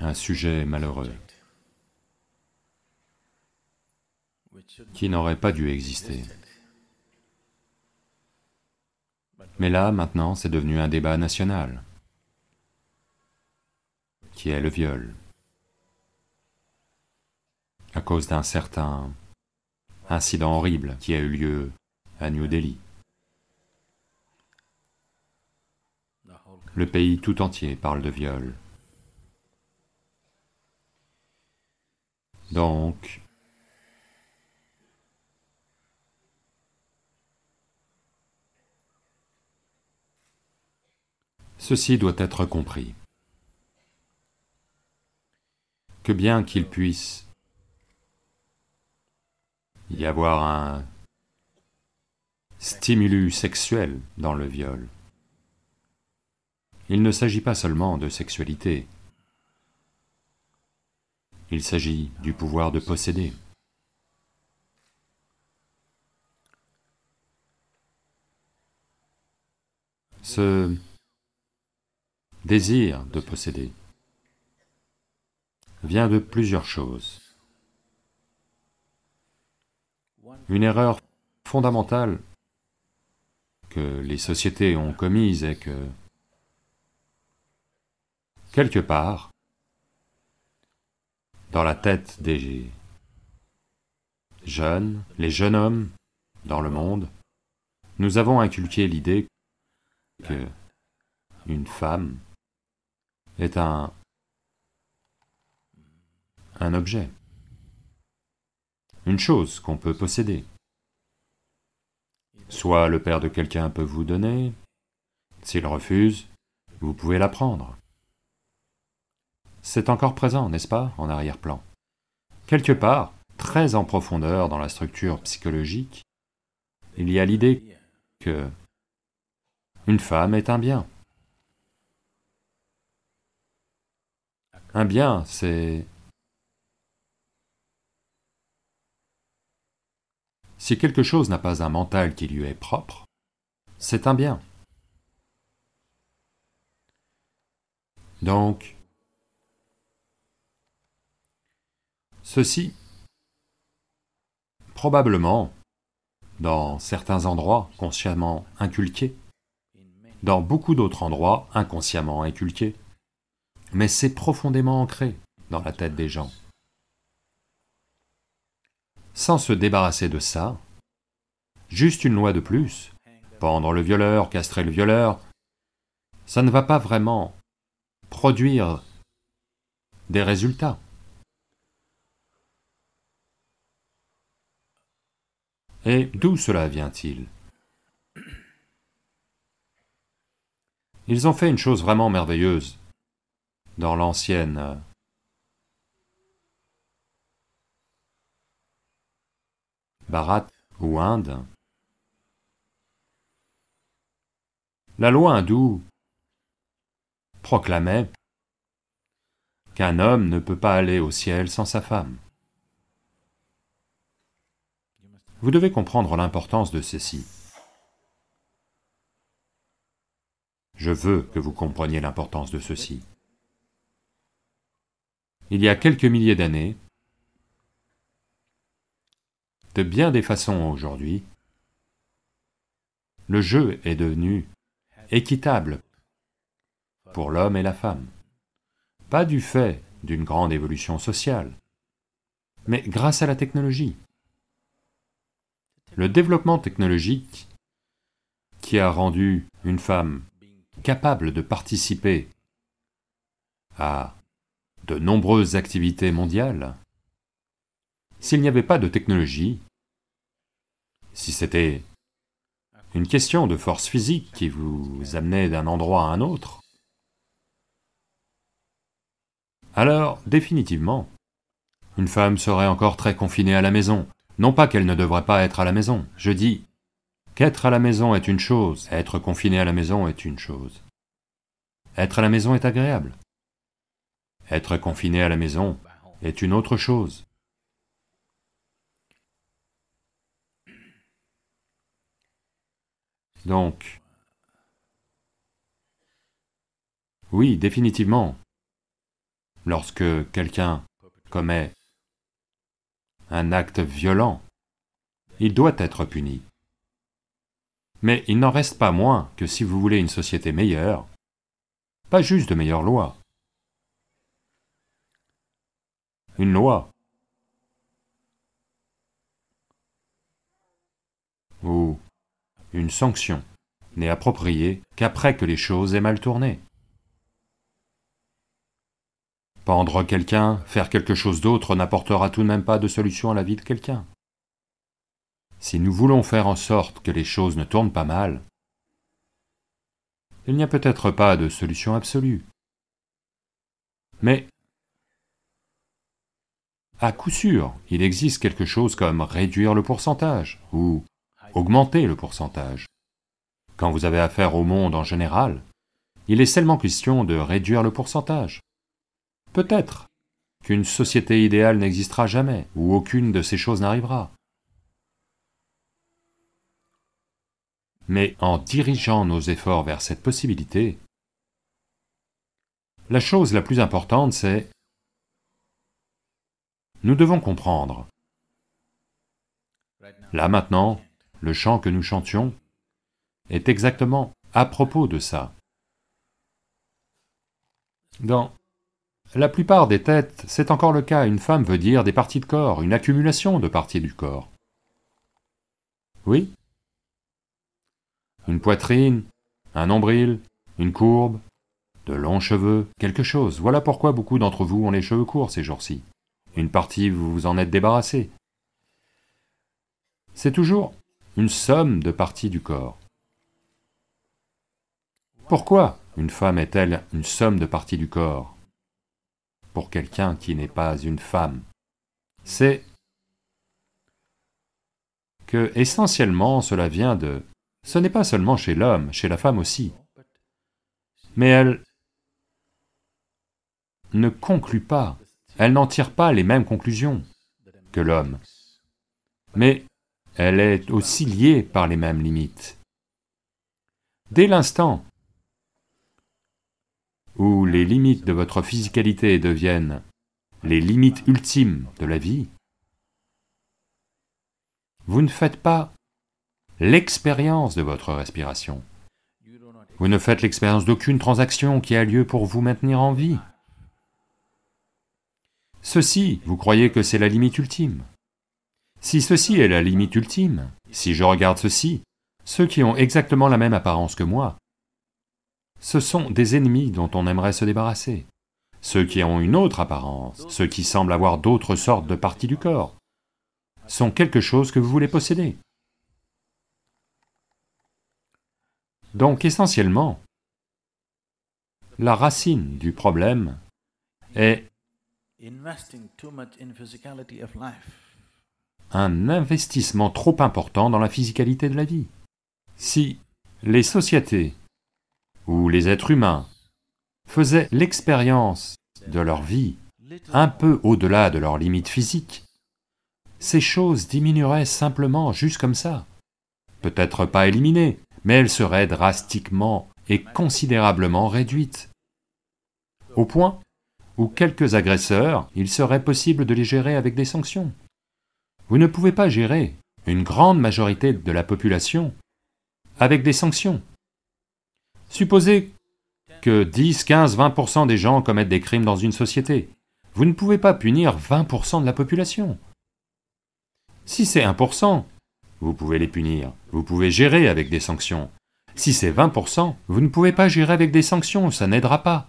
un sujet malheureux qui n'aurait pas dû exister. Mais là, maintenant, c'est devenu un débat national, qui est le viol, à cause d'un certain incident horrible qui a eu lieu à New Delhi. Le pays tout entier parle de viol. Donc, ceci doit être compris, que bien qu'il puisse y avoir un stimulus sexuel dans le viol, il ne s'agit pas seulement de sexualité, il s'agit du pouvoir de posséder. Ce désir de posséder vient de plusieurs choses. Une erreur fondamentale que les sociétés ont commise est que, quelque part, dans la tête des jeunes, les jeunes hommes dans le monde, nous avons inculqué l'idée que une femme est un un objet, une chose qu'on peut posséder. Soit le père de quelqu'un peut vous donner, s'il refuse, vous pouvez la prendre. C'est encore présent, n'est-ce pas, en arrière-plan? Quelque part, très en profondeur dans la structure psychologique, il y a l'idée que une femme est un bien. Un bien, c'est... Si quelque chose n'a pas un mental qui lui est propre, c'est un bien. Donc, ceci, probablement, dans certains endroits consciemment inculqués, dans beaucoup d'autres endroits inconsciemment inculqués, mais c'est profondément ancré dans la tête des gens. Sans se débarrasser de ça, juste une loi de plus, pendre le violeur, castrer le violeur, ça ne va pas vraiment produire des résultats. Et d'où cela vient-il? Ils ont fait une chose vraiment merveilleuse dans l'ancienne Bharat ou Inde. La loi hindoue proclamait qu'un homme ne peut pas aller au ciel sans sa femme. Vous devez comprendre l'importance de ceci. Je veux que vous compreniez l'importance de ceci. Il y a quelques milliers d'années, de bien des façons aujourd'hui, le jeu est devenu équitable pour l'homme et la femme. Pas du fait d'une grande évolution sociale, mais grâce à la technologie. Le développement technologique qui a rendu une femme capable de participer à de nombreuses activités mondiales, s'il n'y avait pas de technologie, si c'était une question de force physique qui vous amenait d'un endroit à un autre, alors, définitivement, une femme serait encore très confinée à la maison. Non pas qu'elle ne devrait pas être à la maison, je dis qu'être à la maison est une chose, être confiné à la maison est une chose. Être à la maison est agréable. Être confiné à la maison est une autre chose. Donc, oui, définitivement, lorsque quelqu'un commet un acte violent, il doit être puni. Mais il n'en reste pas moins que si vous voulez une société meilleure, pas juste de meilleures lois, une loi ou une sanction n'est appropriée qu'après que les choses aient mal tourné. Pendre quelqu'un, faire quelque chose d'autre n'apportera tout de même pas de solution à la vie de quelqu'un. Si nous voulons faire en sorte que les choses ne tournent pas mal, il n'y a peut-être pas de solution absolue. Mais, à coup sûr, il existe quelque chose comme réduire le pourcentage, ou augmenter le pourcentage. Quand vous avez affaire au monde en général, il est seulement question de réduire le pourcentage. Peut-être qu'une société idéale n'existera jamais, ou aucune de ces choses n'arrivera. Mais en dirigeant nos efforts vers cette possibilité, la chose la plus importante c'est nous devons comprendre. Là maintenant, le chant que nous chantions est exactement à propos de ça. La plupart des têtes, c'est encore le cas, une femme veut dire des parties de corps, une accumulation de parties du corps. Oui Une poitrine, un nombril, une courbe, de longs cheveux, quelque chose. Voilà pourquoi beaucoup d'entre vous ont les cheveux courts ces jours-ci. Une partie, vous vous en êtes débarrassé. C'est toujours une somme de parties du corps. Pourquoi une femme est-elle une somme de parties du corps? Pour quelqu'un qui n'est pas une femme. C'est que essentiellement cela vient de... Ce n'est pas seulement chez l'homme, chez la femme aussi. Mais elle ne conclut pas, elle n'en tire pas les mêmes conclusions que l'homme. Mais elle est aussi liée par les mêmes limites. Dès l'instant où les limites de votre physicalité deviennent les limites ultimes de la vie, vous ne faites pas l'expérience de votre respiration. Vous ne faites l'expérience d'aucune transaction qui a lieu pour vous maintenir en vie. Ceci, vous croyez que c'est la limite ultime. Si ceci est la limite ultime, si je regarde ceci, ceux qui ont exactement la même apparence que moi, ce sont des ennemis dont on aimerait se débarrasser. Ceux qui ont une autre apparence, ceux qui semblent avoir d'autres sortes de parties du corps, sont quelque chose que vous voulez posséder. Donc essentiellement, la racine du problème est un investissement trop important dans la physicalité de la vie. Si les sociétés ou les êtres humains faisaient l'expérience de leur vie un peu au-delà de leurs limites physiques, ces choses diminueraient simplement juste comme ça. Peut-être pas éliminées, mais elles seraient drastiquement et considérablement réduites. Au point où quelques agresseurs, il serait possible de les gérer avec des sanctions. Vous ne pouvez pas gérer une grande majorité de la population avec des sanctions. Supposez que 10, 15, 20% des gens commettent des crimes dans une société. Vous ne pouvez pas punir 20% de la population. Si c'est 1%, vous pouvez les punir, vous pouvez gérer avec des sanctions. Si c'est 20%, vous ne pouvez pas gérer avec des sanctions, ça n'aidera pas.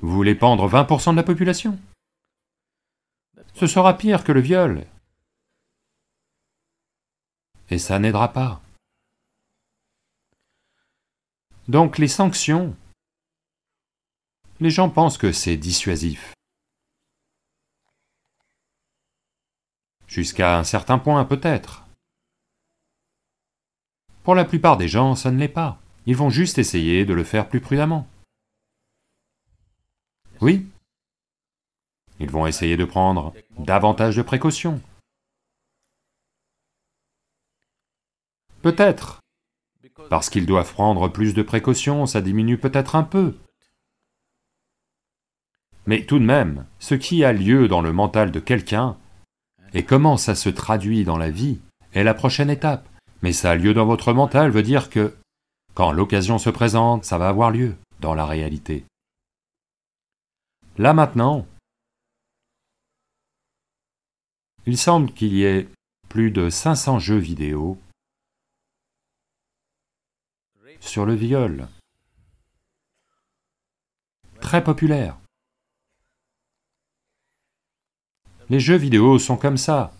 Vous voulez pendre 20% de la population? Ce sera pire que le viol, et ça n'aidera pas. Donc les sanctions, les gens pensent que c'est dissuasif. Jusqu'à un certain point peut-être. Pour la plupart des gens, ça ne l'est pas. Ils vont juste essayer de le faire plus prudemment. Oui. Ils vont essayer de prendre davantage de précautions. Peut-être. Parce qu'ils doivent prendre plus de précautions, ça diminue peut-être un peu. Mais tout de même, ce qui a lieu dans le mental de quelqu'un, et comment ça se traduit dans la vie, est la prochaine étape. Mais ça a lieu dans votre mental veut dire que, quand l'occasion se présente, ça va avoir lieu dans la réalité. Là maintenant, il semble qu'il y ait plus de 500 jeux vidéo sur le viol. Très populaire. Les jeux vidéo sont comme ça.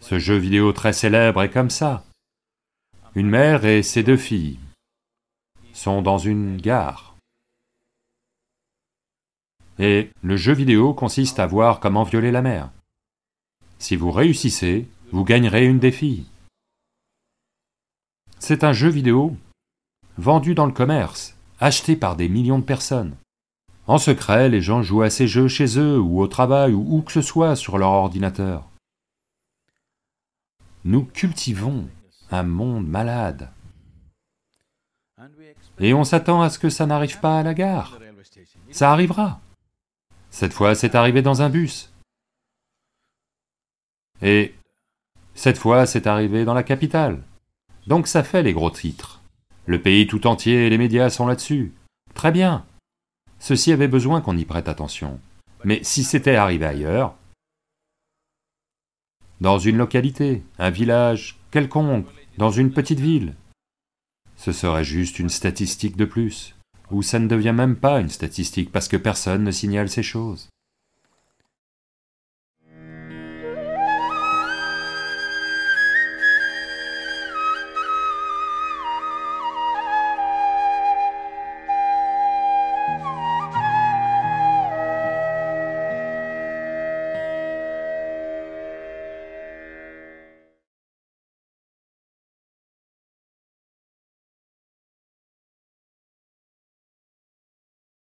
Ce jeu vidéo très célèbre est comme ça. Une mère et ses deux filles sont dans une gare. Et le jeu vidéo consiste à voir comment violer la mère. Si vous réussissez, vous gagnerez une des filles. C'est un jeu vidéo vendu dans le commerce, acheté par des millions de personnes. En secret, les gens jouent à ces jeux chez eux, ou au travail, ou où que ce soit sur leur ordinateur. Nous cultivons un monde malade. Et on s'attend à ce que ça n'arrive pas à la gare. Ça arrivera. Cette fois, c'est arrivé dans un bus. Et cette fois, c'est arrivé dans la capitale. Donc ça fait les gros titres. Le pays tout entier et les médias sont là-dessus. Très bien. Ceci avait besoin qu'on y prête attention. Mais si c'était arrivé ailleurs, dans une localité, un village, quelconque, dans une petite ville, ce serait juste une statistique de plus, ou ça ne devient même pas une statistique parce que personne ne signale ces choses.